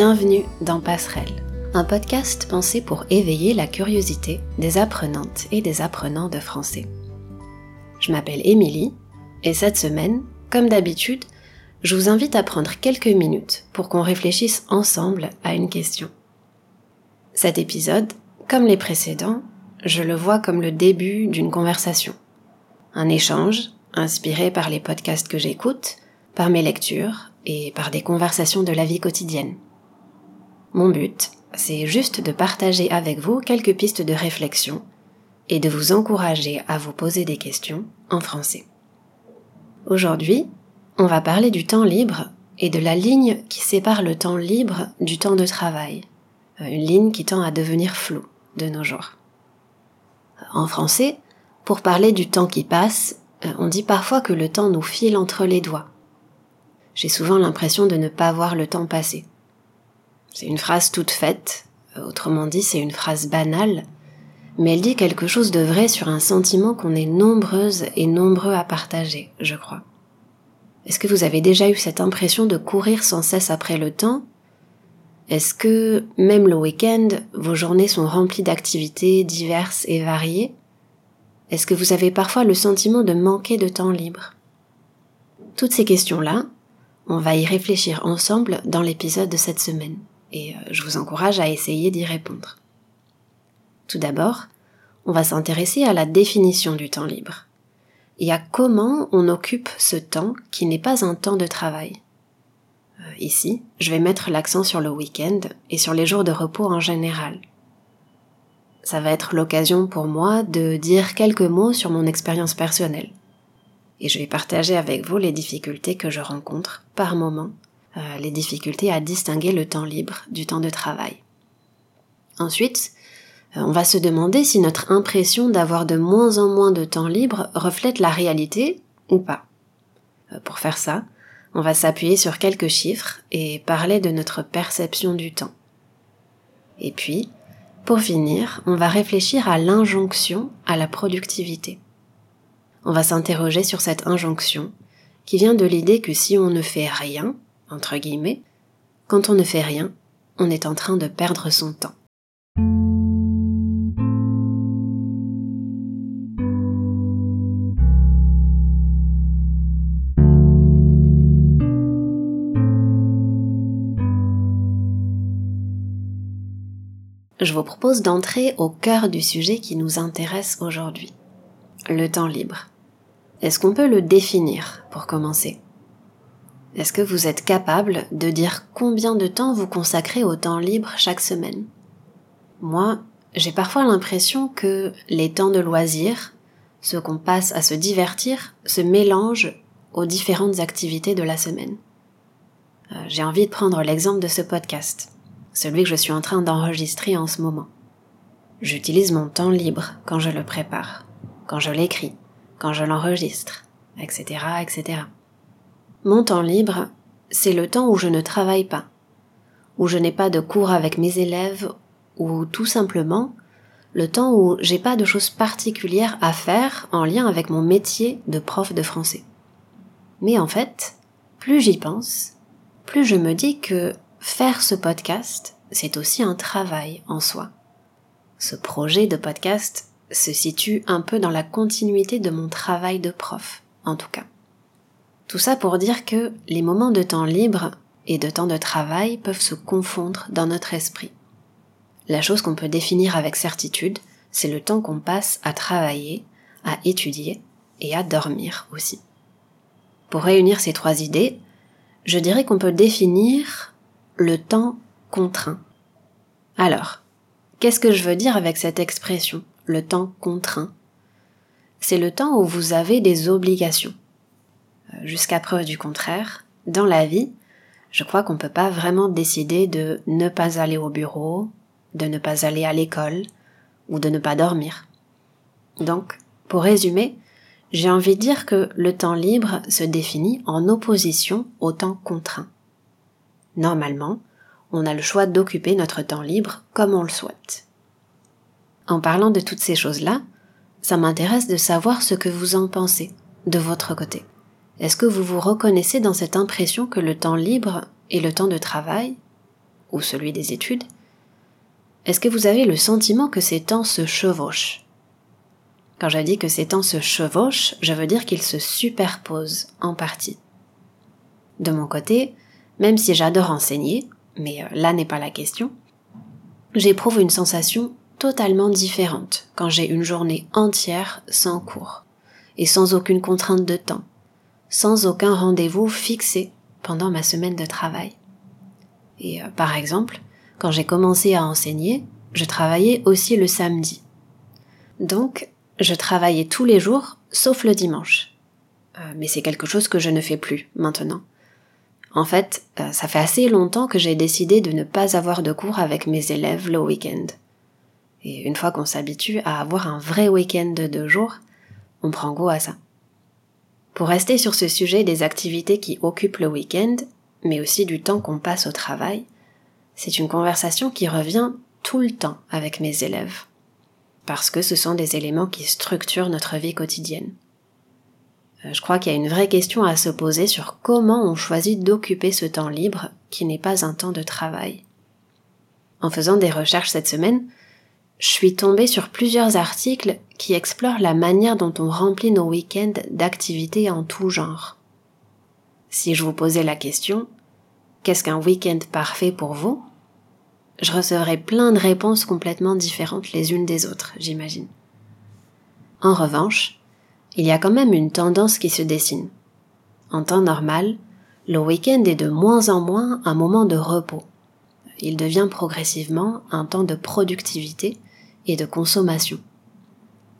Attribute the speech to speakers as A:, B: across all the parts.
A: bienvenue dans Passerelle, un podcast pensé pour éveiller la curiosité des apprenantes et des apprenants de français. Je m'appelle Émilie et cette semaine, comme d'habitude, je vous invite à prendre quelques minutes pour qu'on réfléchisse ensemble à une question. Cet épisode, comme les précédents, je le vois comme le début d'une conversation. Un échange inspiré par les podcasts que j'écoute, par mes lectures et par des conversations de la vie quotidienne. Mon but, c'est juste de partager avec vous quelques pistes de réflexion et de vous encourager à vous poser des questions en français. Aujourd'hui, on va parler du temps libre et de la ligne qui sépare le temps libre du temps de travail, une ligne qui tend à devenir floue de nos jours. En français, pour parler du temps qui passe, on dit parfois que le temps nous file entre les doigts. J'ai souvent l'impression de ne pas voir le temps passer. C'est une phrase toute faite, autrement dit c'est une phrase banale, mais elle dit quelque chose de vrai sur un sentiment qu'on est nombreuses et nombreux à partager, je crois. Est-ce que vous avez déjà eu cette impression de courir sans cesse après le temps? Est-ce que, même le week-end, vos journées sont remplies d'activités diverses et variées? Est-ce que vous avez parfois le sentiment de manquer de temps libre? Toutes ces questions-là, on va y réfléchir ensemble dans l'épisode de cette semaine et euh, je vous encourage à essayer d'y répondre. Tout d'abord, on va s'intéresser à la définition du temps libre et à comment on occupe ce temps qui n'est pas un temps de travail. Euh, ici, je vais mettre l'accent sur le week-end et sur les jours de repos en général. Ça va être l'occasion pour moi de dire quelques mots sur mon expérience personnelle. Et je vais partager avec vous les difficultés que je rencontre par moment euh, les difficultés à distinguer le temps libre du temps de travail. Ensuite, euh, on va se demander si notre impression d'avoir de moins en moins de temps libre reflète la réalité ou pas. Euh, pour faire ça, on va s'appuyer sur quelques chiffres et parler de notre perception du temps. Et puis, pour finir, on va réfléchir à l'injonction à la productivité. On va s'interroger sur cette injonction qui vient de l'idée que si on ne fait rien, entre guillemets, quand on ne fait rien, on est en train de perdre son temps. Je vous propose d'entrer au cœur du sujet qui nous intéresse aujourd'hui, le temps libre. Est-ce qu'on peut le définir pour commencer? Est-ce que vous êtes capable de dire combien de temps vous consacrez au temps libre chaque semaine? Moi, j'ai parfois l'impression que les temps de loisirs, ce qu'on passe à se divertir, se mélangent aux différentes activités de la semaine. Euh, j'ai envie de prendre l'exemple de ce podcast, celui que je suis en train d'enregistrer en ce moment. J'utilise mon temps libre quand je le prépare, quand je l'écris, quand je l'enregistre, etc., etc. Mon temps libre, c'est le temps où je ne travaille pas, où je n'ai pas de cours avec mes élèves, ou tout simplement le temps où j'ai pas de choses particulières à faire en lien avec mon métier de prof de français. Mais en fait, plus j'y pense, plus je me dis que faire ce podcast, c'est aussi un travail en soi. Ce projet de podcast se situe un peu dans la continuité de mon travail de prof, en tout cas. Tout ça pour dire que les moments de temps libre et de temps de travail peuvent se confondre dans notre esprit. La chose qu'on peut définir avec certitude, c'est le temps qu'on passe à travailler, à étudier et à dormir aussi. Pour réunir ces trois idées, je dirais qu'on peut définir le temps contraint. Alors, qu'est-ce que je veux dire avec cette expression, le temps contraint? C'est le temps où vous avez des obligations jusqu'à preuve du contraire, dans la vie, je crois qu'on ne peut pas vraiment décider de ne pas aller au bureau, de ne pas aller à l'école ou de ne pas dormir. Donc, pour résumer, j'ai envie de dire que le temps libre se définit en opposition au temps contraint. Normalement, on a le choix d'occuper notre temps libre comme on le souhaite. En parlant de toutes ces choses-là, ça m'intéresse de savoir ce que vous en pensez de votre côté. Est-ce que vous vous reconnaissez dans cette impression que le temps libre et le temps de travail, ou celui des études, est-ce que vous avez le sentiment que ces temps se chevauchent? Quand je dis que ces temps se chevauchent, je veux dire qu'ils se superposent en partie. De mon côté, même si j'adore enseigner, mais euh, là n'est pas la question, j'éprouve une sensation totalement différente quand j'ai une journée entière sans cours et sans aucune contrainte de temps, sans aucun rendez-vous fixé pendant ma semaine de travail. Et euh, par exemple, quand j'ai commencé à enseigner, je travaillais aussi le samedi. Donc, je travaillais tous les jours, sauf le dimanche. Euh, mais c'est quelque chose que je ne fais plus maintenant. En fait, euh, ça fait assez longtemps que j'ai décidé de ne pas avoir de cours avec mes élèves le week-end. Et une fois qu'on s'habitue à avoir un vrai week-end de deux jours, on prend goût à ça. Pour rester sur ce sujet des activités qui occupent le week-end, mais aussi du temps qu'on passe au travail, c'est une conversation qui revient tout le temps avec mes élèves, parce que ce sont des éléments qui structurent notre vie quotidienne. Euh, je crois qu'il y a une vraie question à se poser sur comment on choisit d'occuper ce temps libre qui n'est pas un temps de travail. En faisant des recherches cette semaine, je suis tombée sur plusieurs articles qui explorent la manière dont on remplit nos week-ends d'activités en tout genre. Si je vous posais la question, qu'est-ce qu'un week-end parfait pour vous? Je recevrais plein de réponses complètement différentes les unes des autres, j'imagine. En revanche, il y a quand même une tendance qui se dessine. En temps normal, le week-end est de moins en moins un moment de repos. Il devient progressivement un temps de productivité et de consommation.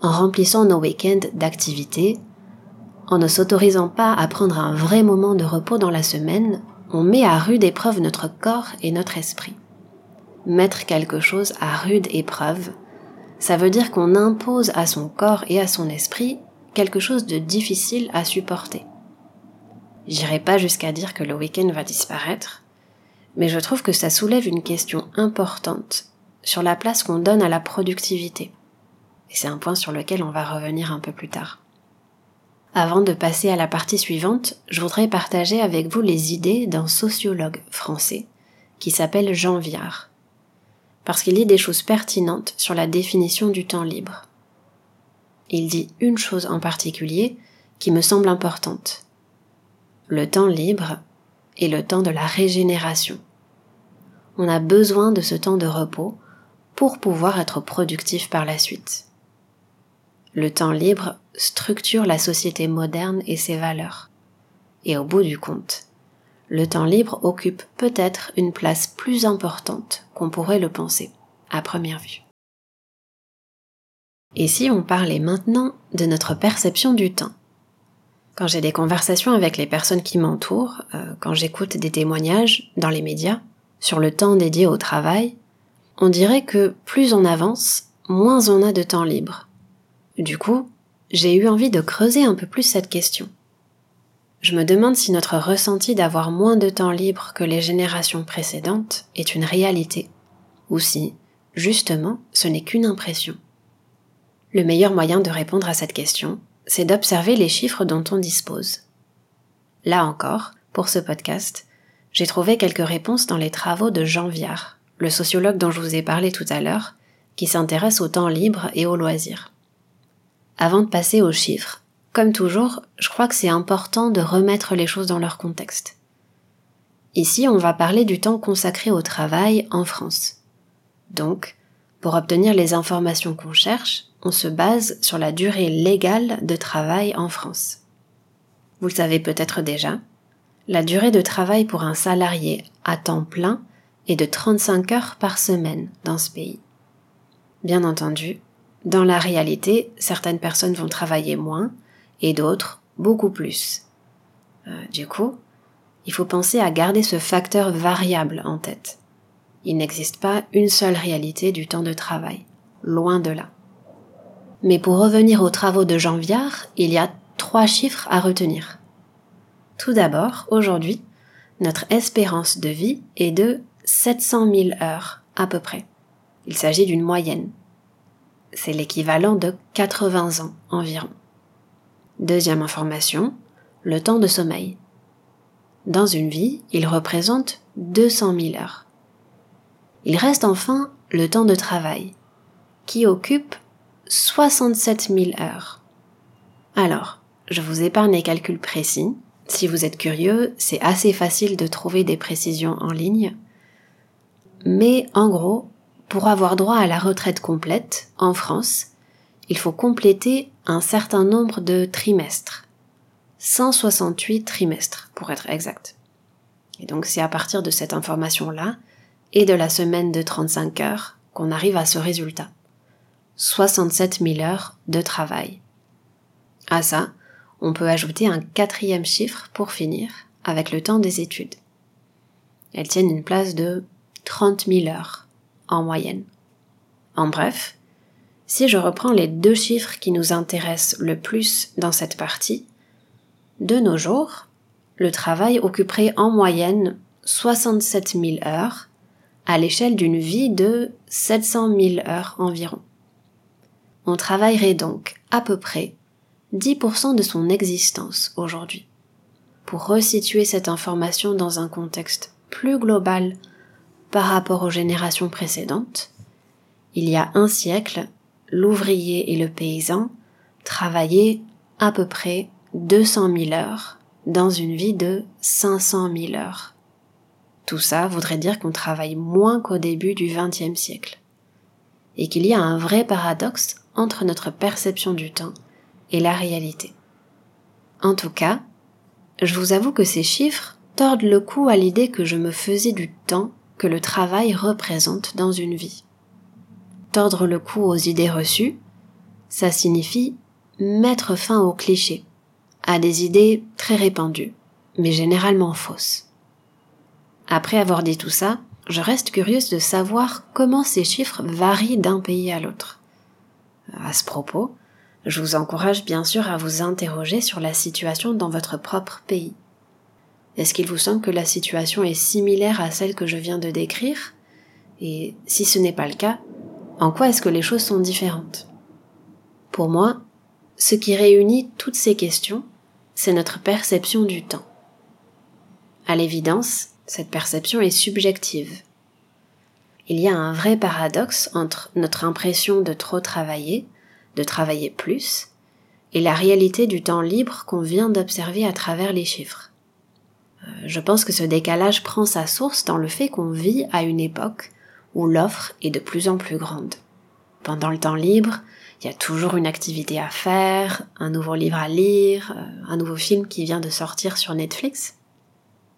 A: En remplissant nos week-ends d'activités, en ne s'autorisant pas à prendre un vrai moment de repos dans la semaine, on met à rude épreuve notre corps et notre esprit. Mettre quelque chose à rude épreuve, ça veut dire qu'on impose à son corps et à son esprit quelque chose de difficile à supporter. J'irai pas jusqu'à dire que le week-end va disparaître, mais je trouve que ça soulève une question importante sur la place qu'on donne à la productivité. Et c'est un point sur lequel on va revenir un peu plus tard. Avant de passer à la partie suivante, je voudrais partager avec vous les idées d'un sociologue français qui s'appelle Jean Viard, parce qu'il dit des choses pertinentes sur la définition du temps libre il dit une chose en particulier qui me semble importante. Le temps libre est le temps de la régénération. On a besoin de ce temps de repos pour pouvoir être productif par la suite. Le temps libre structure la société moderne et ses valeurs. Et au bout du compte, le temps libre occupe peut-être une place plus importante qu'on pourrait le penser à première vue. Et si on parlait maintenant de notre perception du temps? Quand j'ai des conversations avec les personnes qui m'entourent, euh, quand j'écoute des témoignages dans les médias sur le temps dédié au travail, on dirait que plus on avance, moins on a de temps libre. Du coup, j'ai eu envie de creuser un peu plus cette question. Je me demande si notre ressenti d'avoir moins de temps libre que les générations précédentes est une réalité, ou si, justement, ce n'est qu'une impression. Le meilleur moyen de répondre à cette question, c'est d'observer les chiffres dont on dispose. Là encore, pour ce podcast, j'ai trouvé quelques réponses dans les travaux de Jean Viard, le sociologue dont je vous ai parlé tout à l'heure, qui s'intéresse au temps libre et au loisir. Avant de passer aux chiffres, comme toujours, je crois que c'est important de remettre les choses dans leur contexte. Ici, on va parler du temps consacré au travail en France. Donc, pour obtenir les informations qu'on cherche, on se base sur la durée légale de travail en France. Vous le savez peut-être déjà, la durée de travail pour un salarié à temps plein est de 35 heures par semaine dans ce pays. Bien entendu, dans la réalité, certaines personnes vont travailler moins et d'autres beaucoup plus. Euh, du coup, il faut penser à garder ce facteur variable en tête. Il n'existe pas une seule réalité du temps de travail, loin de là. Mais pour revenir aux travaux de Jean Viard, il y a trois chiffres à retenir. Tout d'abord, aujourd'hui, notre espérance de vie est de 700 000 heures à peu près. Il s'agit d'une moyenne. C'est l'équivalent de 80 ans environ. Deuxième information, le temps de sommeil. Dans une vie, il représente 200 000 heures. Il reste enfin le temps de travail, qui occupe 67 000 heures. Alors, je vous épargne les calculs précis. Si vous êtes curieux, c'est assez facile de trouver des précisions en ligne. Mais en gros, pour avoir droit à la retraite complète, en France, il faut compléter un certain nombre de trimestres. 168 trimestres, pour être exact. Et donc c'est à partir de cette information-là et de la semaine de 35 heures qu'on arrive à ce résultat. 67 000 heures de travail. À ça, on peut ajouter un quatrième chiffre pour finir, avec le temps des études. Elles tiennent une place de 30 000 heures, en moyenne. En bref, si je reprends les deux chiffres qui nous intéressent le plus dans cette partie, de nos jours, le travail occuperait en moyenne 67 000 heures à l'échelle d'une vie de 700 000 heures environ. On travaillerait donc à peu près 10% de son existence aujourd'hui. Pour resituer cette information dans un contexte plus global par rapport aux générations précédentes, il y a un siècle, l'ouvrier et le paysan travaillaient à peu près 200 000 heures dans une vie de 500 000 heures. Tout ça voudrait dire qu'on travaille moins qu'au début du XXe siècle. Et qu'il y a un vrai paradoxe entre notre perception du temps et la réalité. En tout cas, je vous avoue que ces chiffres tordent le cou à l'idée que je me faisais du temps que le travail représente dans une vie. Tordre le cou aux idées reçues, ça signifie mettre fin aux clichés, à des idées très répandues, mais généralement fausses. Après avoir dit tout ça, je reste curieuse de savoir comment ces chiffres varient d'un pays à l'autre. À ce propos, je vous encourage bien sûr à vous interroger sur la situation dans votre propre pays. Est-ce qu'il vous semble que la situation est similaire à celle que je viens de décrire? Et si ce n'est pas le cas, en quoi est-ce que les choses sont différentes? Pour moi, ce qui réunit toutes ces questions, c'est notre perception du temps. À l'évidence, cette perception est subjective. Il y a un vrai paradoxe entre notre impression de trop travailler, de travailler plus, et la réalité du temps libre qu'on vient d'observer à travers les chiffres. Je pense que ce décalage prend sa source dans le fait qu'on vit à une époque où l'offre est de plus en plus grande. Pendant le temps libre, il y a toujours une activité à faire, un nouveau livre à lire, euh, un nouveau film qui vient de sortir sur Netflix.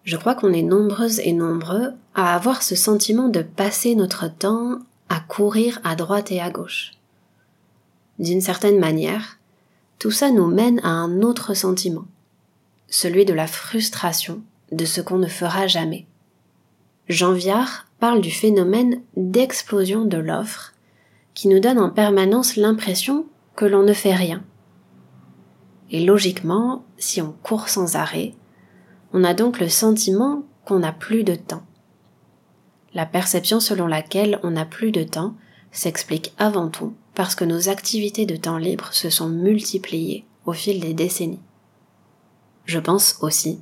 A: Je crois qu'on est nombreuses et nombreux à avoir ce sentiment de passer notre temps à courir à droite et à gauche. D'une certaine manière, tout ça nous mène à un autre sentiment, celui de la frustration de ce qu'on ne fera jamais. Jean Viard parle du phénomène d'explosion de l'offre qui nous donne en permanence l'impression que l'on ne fait rien. Et logiquement, si on court sans arrêt, on a donc le sentiment qu'on n'a plus de temps. La perception selon laquelle on n'a plus de temps s'explique avant tout parce que nos activités de temps libre se sont multipliées au fil des décennies. Je pense aussi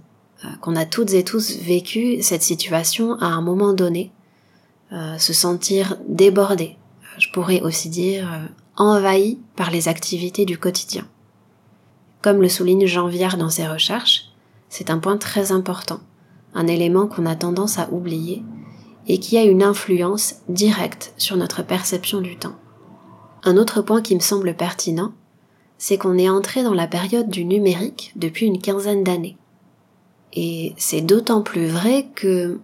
A: qu'on a toutes et tous vécu cette situation à un moment donné, euh, se sentir débordé, je pourrais aussi dire euh, envahi par les activités du quotidien. Comme le souligne Jean Viard dans ses recherches, c'est un point très important, un élément qu'on a tendance à oublier et qui a une influence directe sur notre perception du temps. Un autre point qui me semble pertinent, c'est qu'on est entré dans la période du numérique depuis une quinzaine d'années. Et c'est d'autant plus vrai que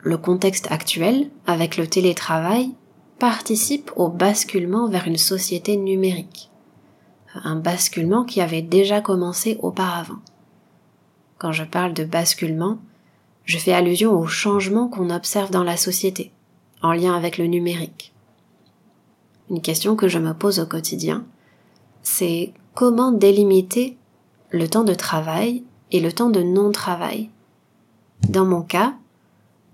A: le contexte actuel, avec le télétravail, participe au basculement vers une société numérique. Un basculement qui avait déjà commencé auparavant. Quand je parle de basculement, je fais allusion au changement qu'on observe dans la société, en lien avec le numérique. Une question que je me pose au quotidien, c'est comment délimiter le temps de travail et le temps de non-travail. Dans mon cas,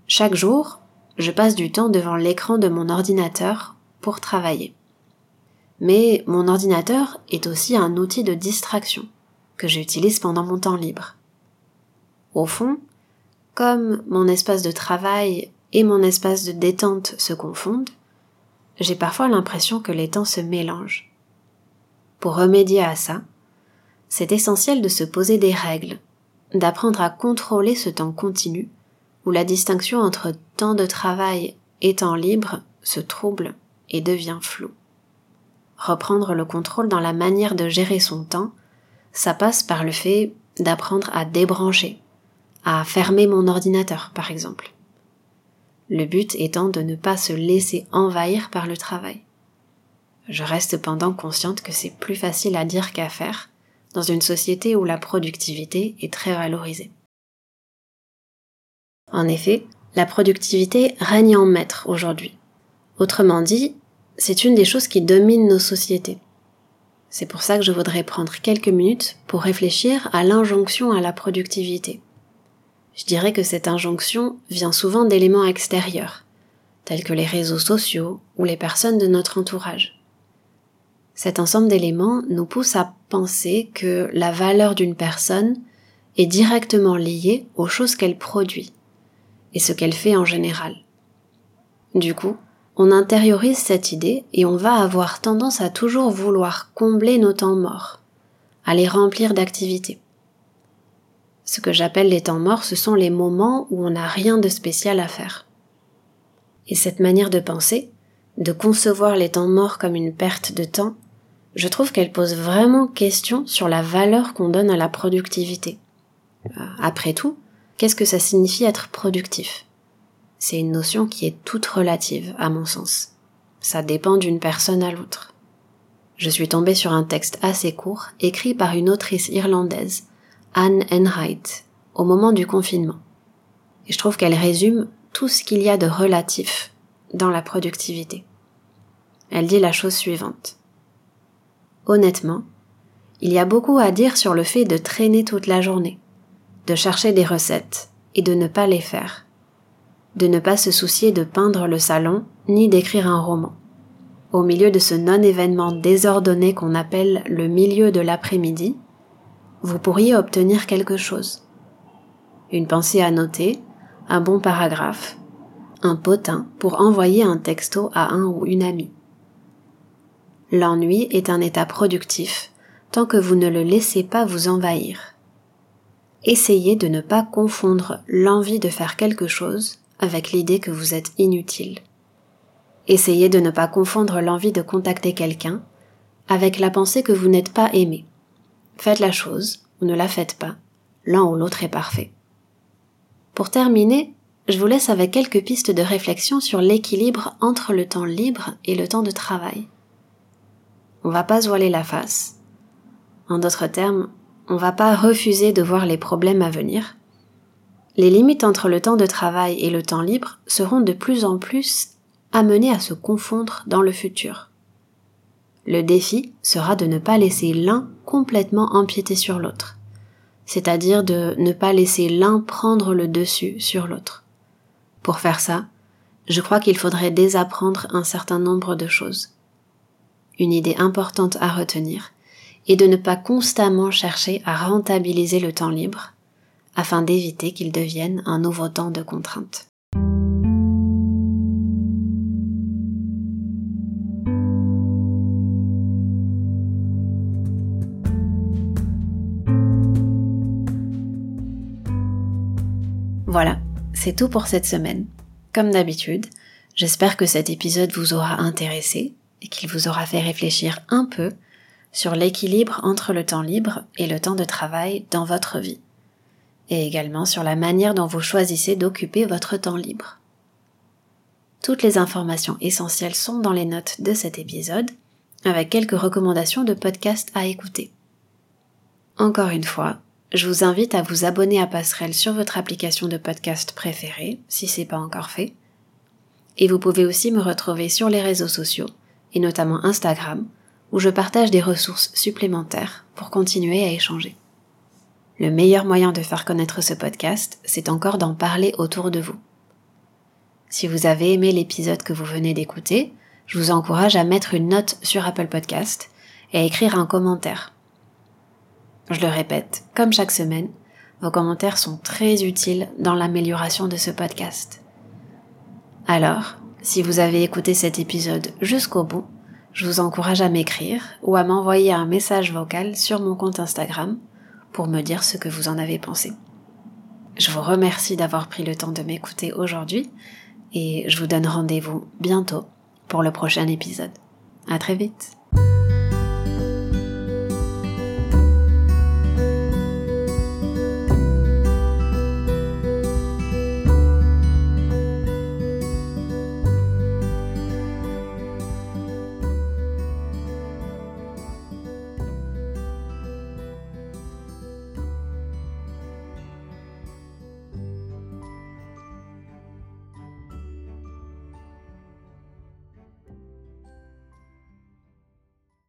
A: chaque jour, je passe du temps devant l'écran de mon ordinateur pour travailler. Mais mon ordinateur est aussi un outil de distraction que j'utilise pendant mon temps libre. Au fond, comme mon espace de travail et mon espace de détente se confondent, j'ai parfois l'impression que les temps se mélangent. Pour remédier à ça, c'est essentiel de se poser des règles, d'apprendre à contrôler ce temps continu où la distinction entre temps de travail et temps libre se trouble et devient floue. Reprendre le contrôle dans la manière de gérer son temps, ça passe par le fait d'apprendre à débrancher, à fermer mon ordinateur par exemple. Le but étant de ne pas se laisser envahir par le travail. Je reste cependant consciente que c'est plus facile à dire qu'à faire dans une société où la productivité est très valorisée. En effet, la productivité règne en maître aujourd'hui. Autrement dit, c'est une des choses qui dominent nos sociétés. C'est pour ça que je voudrais prendre quelques minutes pour réfléchir à l'injonction à la productivité. Je dirais que cette injonction vient souvent d'éléments extérieurs, tels que les réseaux sociaux ou les personnes de notre entourage. Cet ensemble d'éléments nous pousse à penser que la valeur d'une personne est directement liée aux choses qu'elle produit et ce qu'elle fait en général. Du coup, on intériorise cette idée et on va avoir tendance à toujours vouloir combler nos temps morts, à les remplir d'activités. Ce que j'appelle les temps morts, ce sont les moments où on n'a rien de spécial à faire. Et cette manière de penser, de concevoir les temps morts comme une perte de temps, je trouve qu'elle pose vraiment question sur la valeur qu'on donne à la productivité. Euh, après tout, qu'est-ce que ça signifie être productif? C'est une notion qui est toute relative, à mon sens. Ça dépend d'une personne à l'autre. Je suis tombée sur un texte assez court, écrit par une autrice irlandaise, Anne Enright, au moment du confinement. Et je trouve qu'elle résume tout ce qu'il y a de relatif dans la productivité. Elle dit la chose suivante. Honnêtement, il y a beaucoup à dire sur le fait de traîner toute la journée, de chercher des recettes et de ne pas les faire, de ne pas se soucier de peindre le salon ni d'écrire un roman. Au milieu de ce non-événement désordonné qu'on appelle le milieu de l'après-midi, vous pourriez obtenir quelque chose. Une pensée à noter, un bon paragraphe, un potin pour envoyer un texto à un ou une amie. L'ennui est un état productif tant que vous ne le laissez pas vous envahir. Essayez de ne pas confondre l'envie de faire quelque chose avec l'idée que vous êtes inutile. Essayez de ne pas confondre l'envie de contacter quelqu'un avec la pensée que vous n'êtes pas aimé. Faites la chose ou ne la faites pas. L'un ou l'autre est parfait. Pour terminer, je vous laisse avec quelques pistes de réflexion sur l'équilibre entre le temps libre et le temps de travail on va pas se voiler la face. En d'autres termes, on va pas refuser de voir les problèmes à venir. Les limites entre le temps de travail et le temps libre seront de plus en plus amenées à se confondre dans le futur. Le défi sera de ne pas laisser l'un complètement empiéter sur l'autre, c'est-à-dire de ne pas laisser l'un prendre le dessus sur l'autre. Pour faire ça, je crois qu'il faudrait désapprendre un certain nombre de choses une idée importante à retenir est de ne pas constamment chercher à rentabiliser le temps libre afin d'éviter qu'il devienne un nouveau temps de contrainte. Voilà, c'est tout pour cette semaine. Comme d'habitude, j'espère que cet épisode vous aura intéressé et qu'il vous aura fait réfléchir un peu sur l'équilibre entre le temps libre et le temps de travail dans votre vie, et également sur la manière dont vous choisissez d'occuper votre temps libre. Toutes les informations essentielles sont dans les notes de cet épisode, avec quelques recommandations de podcasts à écouter. Encore une fois, je vous invite à vous abonner à Passerelle sur votre application de podcast préférée, si c'est pas encore fait. Et vous pouvez aussi me retrouver sur les réseaux sociaux et notamment Instagram, où je partage des ressources supplémentaires pour continuer à échanger. Le meilleur moyen de faire connaître ce podcast, c'est encore d'en parler autour de vous. Si vous avez aimé l'épisode que vous venez d'écouter, je vous encourage à mettre une note sur Apple Podcast et à écrire un commentaire. Je le répète, comme chaque semaine, vos commentaires sont très utiles dans l'amélioration de ce podcast. Alors, si vous avez écouté cet épisode jusqu'au bout, je vous encourage à m'écrire ou à m'envoyer un message vocal sur mon compte Instagram pour me dire ce que vous en avez pensé. Je vous remercie d'avoir pris le temps de m'écouter aujourd'hui et je vous donne rendez-vous bientôt pour le prochain épisode. À très vite!